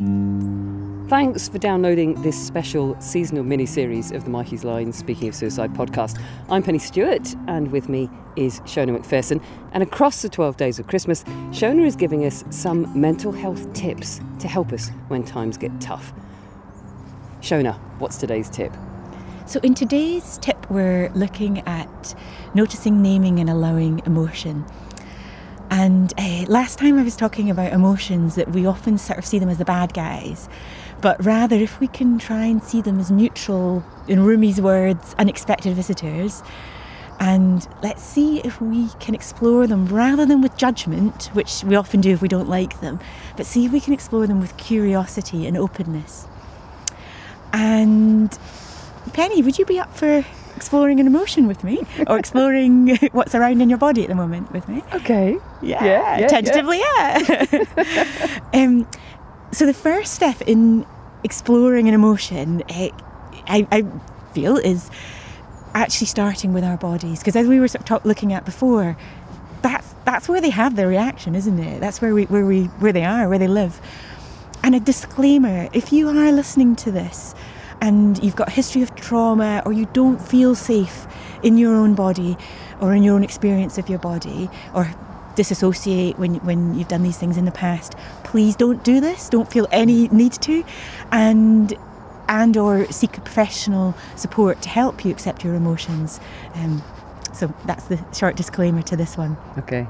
Thanks for downloading this special seasonal mini series of the Mikey's Line Speaking of Suicide podcast. I'm Pennie Stuart, and with me is Shona Macpherson. And across the 12 days of Christmas, Shona is giving us some mental health tips to help us when times get tough. Shona, what's today's tip? So, in today's tip, we're looking at noticing, naming, and allowing emotion. And uh, last time I was talking about emotions, that we often sort of see them as the bad guys. But rather, if we can try and see them as neutral, in Rumi's words, unexpected visitors, and let's see if we can explore them rather than with judgment, which we often do if we don't like them, but see if we can explore them with curiosity and openness. And Pennie, would you be up for exploring an emotion with me or exploring what's around in your body at the moment with me? Okay. Yeah, Yeah, yeah, tentatively, yeah. um, so the first step in exploring an emotion, eh, I, I feel, is actually starting with our bodies. Because as we were sort of talk, looking at before, that's that's where they have their reaction, isn't it? That's where we where we where they are, where they live. And a disclaimer: if you are listening to this and you've got a history of trauma, or you don't feel safe in your own body, or in your own experience of your body, or disassociate when when you've done these things in the past, please don't do this. Don't feel any need to, and and or seek professional support to help you accept your emotions. Um, so that's the short disclaimer to this one. Okay.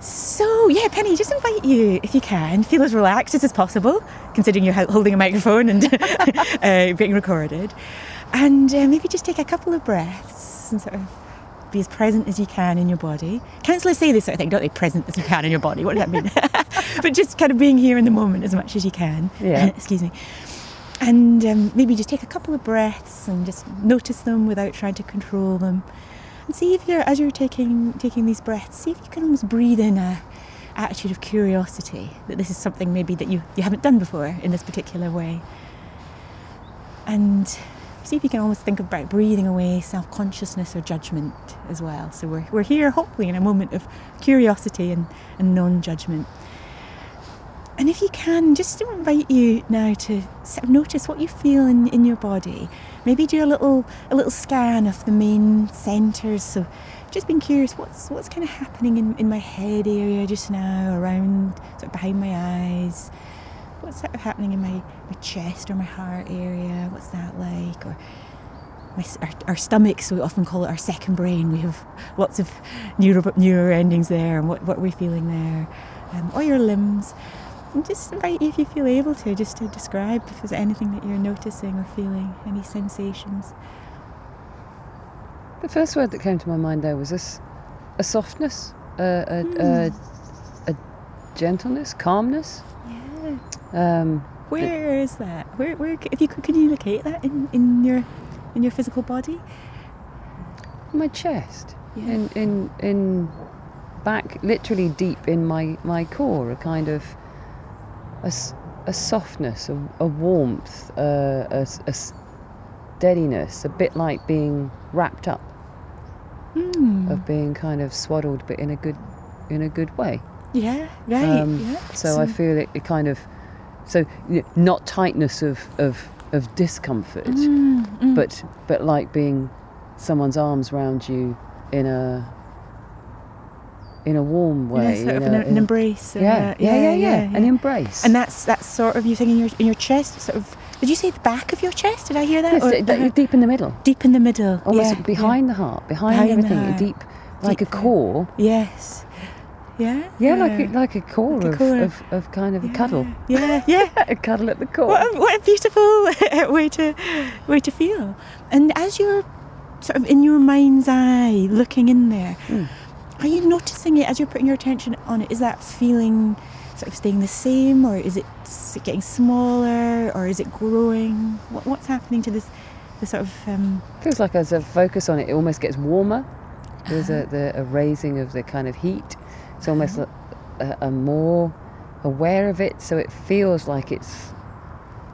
So yeah, Pennie, just invite you if you can feel as relaxed as is possible, considering you're holding a microphone and uh, being recorded, and uh, maybe just take a couple of breaths and sort of be as present as you can in your body. Counsellors say this sort of thing, don't they? Present as you can in your body. What does that mean? but just kind of being here in the moment as much as you can. Yeah. Excuse me. And um, maybe just take a couple of breaths and just notice them without trying to control them. And see if you're, as you're taking taking these breaths, see if you can almost breathe in a attitude of curiosity that this is something maybe that you, you haven't done before in this particular way. And see if you can almost think about breathing away self consciousness or judgment as well. So we're, we're here hopefully in a moment of curiosity and, and non judgment. And if you can, just invite you now to sort of notice what you feel in, in your body. Maybe do a little a little scan of the main centres. So just being curious what's what's kind of happening in, in my head area just now, around sort of behind my eyes. What's sort of happening in my, my chest or my heart area? What's that like? Or my, our, our stomachs, we often call it our second brain. We have lots of neuro, neuro endings there, and what, what we're feeling there. Um, or your limbs. And just invite you if you feel able to, just to describe if there's anything that you're noticing or feeling, any sensations. The first word that came to my mind there was this a softness, a, a, a, a gentleness, calmness. Yeah. Um, Where is that? Where, where, if you could, could you locate that in, in your, in your physical body? my chest, Yeah. in, in, in back, literally deep in my, my core, a kind of a, a softness, a, a warmth, a steadiness, a bit like being wrapped up, Hmm. of being kind of swaddled, but in a good, in a good way. Yeah, right. Um, yeah. So I feel it, it kind of, so not tightness of, of, of discomfort, Mm, mm. but but like being someone's arms round you in a in a warm Yeah, way. sort of in an, an embrace. or yeah, yeah, yeah, yeah, an embrace. And that's that's sort of you think in your in your chest, sort of. Did you say the back of your chest? Did I hear that? Yes, Or- th- uh-huh. deep in the middle, deep in the middle, almost yeah, behind the heart, behind, Behind everything, heart. deep, like Deep a core. Yeah. Yes. Yeah. Yeah, like a, like a core, Like a of, core. Of, of kind of a cuddle, Yeah. Yeah. a cuddle at the core. What a, what a beautiful way to way to feel. And as you're sort of in your mind's eye, looking in there, Mm. Are you noticing it as you're putting your attention on it? Is that feeling sort of staying the same, or is it getting smaller, or is it growing? What, what's happening to this? The sort of um, Feels like as I focus on it, it almost gets warmer. There's a, the, a raising of the kind of heat. It's almost a, a, a more aware of it, so it feels like it's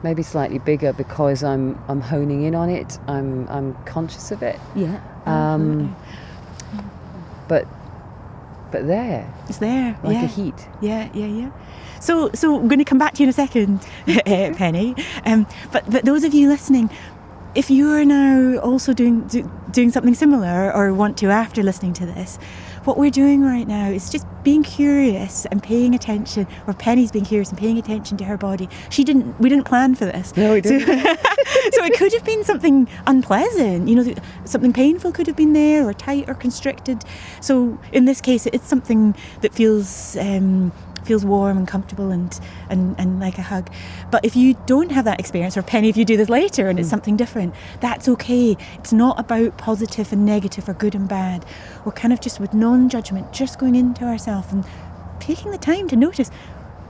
maybe slightly bigger because I'm I'm honing in on it. I'm I'm conscious of it. yeah. Um, but but there, It's there. like yeah. a heat. Yeah, yeah, yeah. So, so I'm going to come back to you in a second, uh, Pennie. Um, but but those of you listening, if you are now also doing do, doing something similar or want to after listening to this, what we're doing right now is just being curious and paying attention. Or Pennie's being curious and paying attention to her body. She didn't. We didn't plan for this. No, we didn't. so it could have been something unpleasant, you know, something painful could have been there, or tight or constricted. So in this case, it's something that feels um, feels warm and comfortable and, and and like a hug. But if you don't have that experience, or Pennie, if you do this later and it's something different, that's okay. It's not about positive and negative or good and bad. We're kind of just with non-judgment, just going into ourselves and taking the time to notice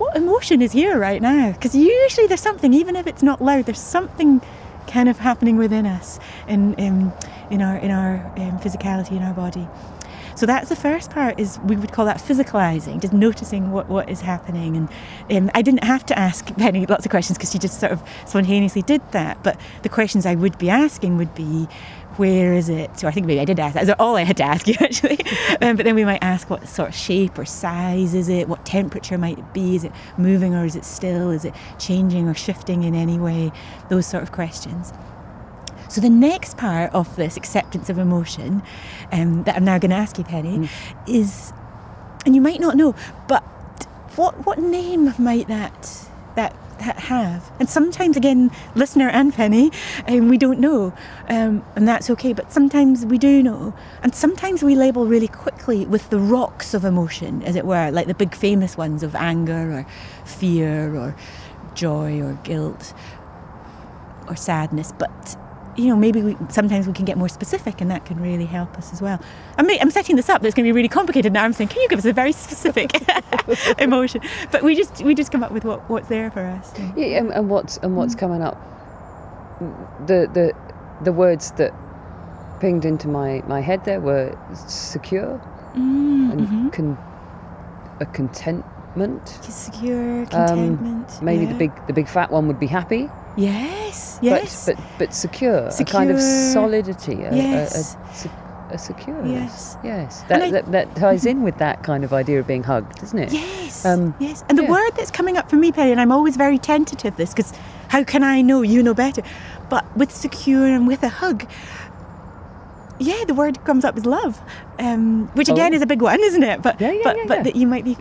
what emotion is here right now? Because usually there's something even if it's not loud there's something kind of happening within us in um, in our in our um, physicality in our body so that's the first part is we would call that physicalizing just noticing what, what is happening and um, i didn't have to ask penny lots of questions because she just sort of spontaneously did that but the questions i would be asking would be where is it? So I think maybe I did ask that. That's all I had to ask you actually. um, but then we might ask what sort of shape or size is it? What temperature might it be? Is it moving or is it still? Is it changing or shifting in any way? Those sort of questions. So the next part of this acceptance of emotion um, that I'm now going to ask you, Pennie, is, and you might not know, but what what name might that that that have? And sometimes, again, listener and Pennie, um, we don't know, um, and that's okay. But sometimes we do know, and sometimes we label really quickly with the rocks of emotion, as it were, like the big famous ones of anger or fear or joy or guilt or sadness, but you know, maybe we, sometimes we can get more specific, and that can really help us as well. I'm, I'm setting this up; that's going to be really complicated now. I'm saying, can you give us a very specific emotion? But we just we just come up with what, what's there for us. Yeah, and, and what's and what's coming up? The the the words that pinged into my my head there were secure Mm, and mhm. con, a contentment. secure contentment. Maybe yeah. the big the big fat one would be happy, yes, yes, but but but secure, a kind of solidity, a, a- Yes. a, se- a secure. Yes. yes. That, I- that that ties in with that kind of idea of being hugged, doesn't it? Yes, Um, yes. And the yeah. word that's coming up for me, Perry, and I'm always very tentative this because how can I know? You know better. But with secure and with a hug, yeah, the word comes up as love, um, which again Oh. is a big one, isn't it? But Yeah, yeah, but but that you might be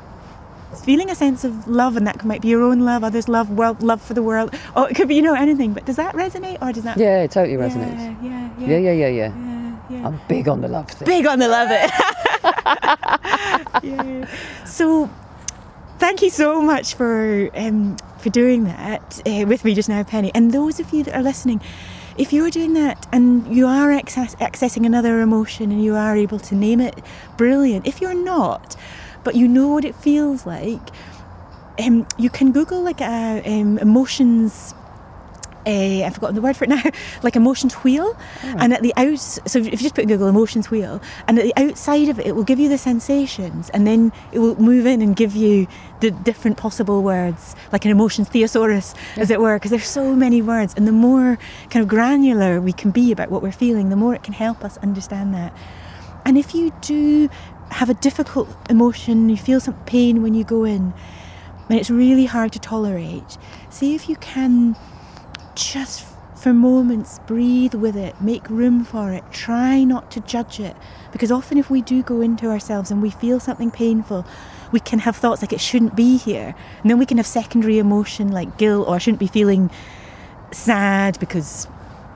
feeling a sense of love, and that might be your own love, others' love, world love for the world, or it could be you know anything. But does that resonate, or does that? Yeah, it totally Yeah, resonates. yeah, yeah, Yeah, yeah, yeah, yeah. yeah, yeah. I'm big on the love thing. Big on the love it. yeah. So, thank you so much for um, for doing that uh, with me just now, Pennie. And those of you that are listening, if you're doing that and you are access- accessing another emotion and you are able to name it, brilliant. If you're not, but you know what it feels like, um, you can Google like a um, emotions. Uh, I've forgotten the word for it now, like emotions wheel, and at the outs. So if you just put in Google emotions wheel, and at the outside of it, it will give you the sensations, and then it will move in and give you the different possible words, like an emotions thesaurus, as it were, because there's so many words, and the more kind of granular we can be about what we're feeling, the more it can help us understand that. And if you do have a difficult emotion, you feel some pain when you go in, and it's really hard to tolerate, see if you can just for moments breathe with it, make room for it, try not to judge it. Because often, if we do go into ourselves and we feel something painful, we can have thoughts like it shouldn't be here. And then we can have secondary emotion like guilt or I shouldn't be feeling sad because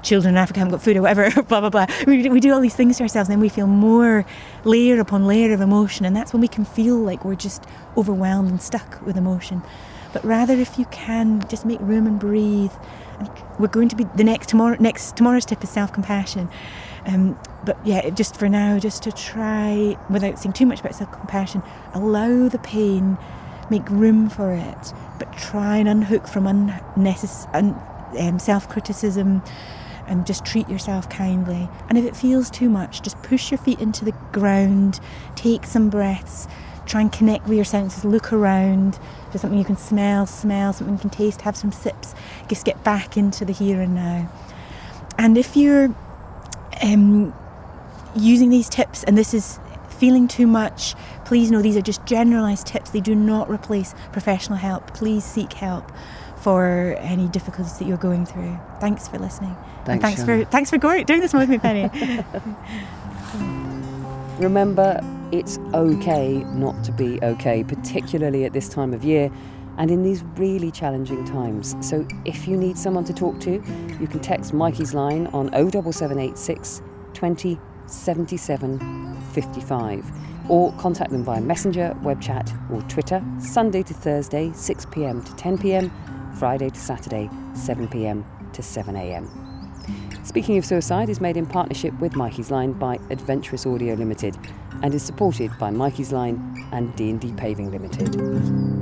children in Africa haven't got food or whatever, blah, blah, blah. We, we do all these things to ourselves and then we feel more layer upon layer of emotion. And that's when we can feel like we're just overwhelmed and stuck with emotion. But rather, if you can, just make room and breathe. And we're going to be the next tomorrow. Next tomorrow's tip is self-compassion. Um, but yeah, just for now, just to try without saying too much about self-compassion, allow the pain, make room for it, but try and unhook from unnecessary un, um, self-criticism, and just treat yourself kindly. And if it feels too much, just push your feet into the ground, take some breaths, try and connect with your senses, look around. If there's something you can smell, smell, something you can taste, have some sips. Just get back into the here and now. And if you're um, using these tips and this is feeling too much, Please know these are just generalised tips. They do not replace professional help. Please seek help for any difficulties that you're going through. Thanks for listening. Thanks, and thanks Shona. for thanks for doing this with me, Pennie. Remember, it's okay not to be okay, particularly at this time of year and in these really challenging times. So if you need someone to talk to, you can text Mikey's line on 07786 20 77 55 or contact them via Messenger, web chat or Twitter, Sunday to Thursday, 6pm to 10pm, Friday to Saturday, 7pm to 7am. Speaking of Suicide is made in partnership with Mikey's Line by Adventurous Audio Limited and is supported by Mikey's Line and D&D Paving Limited.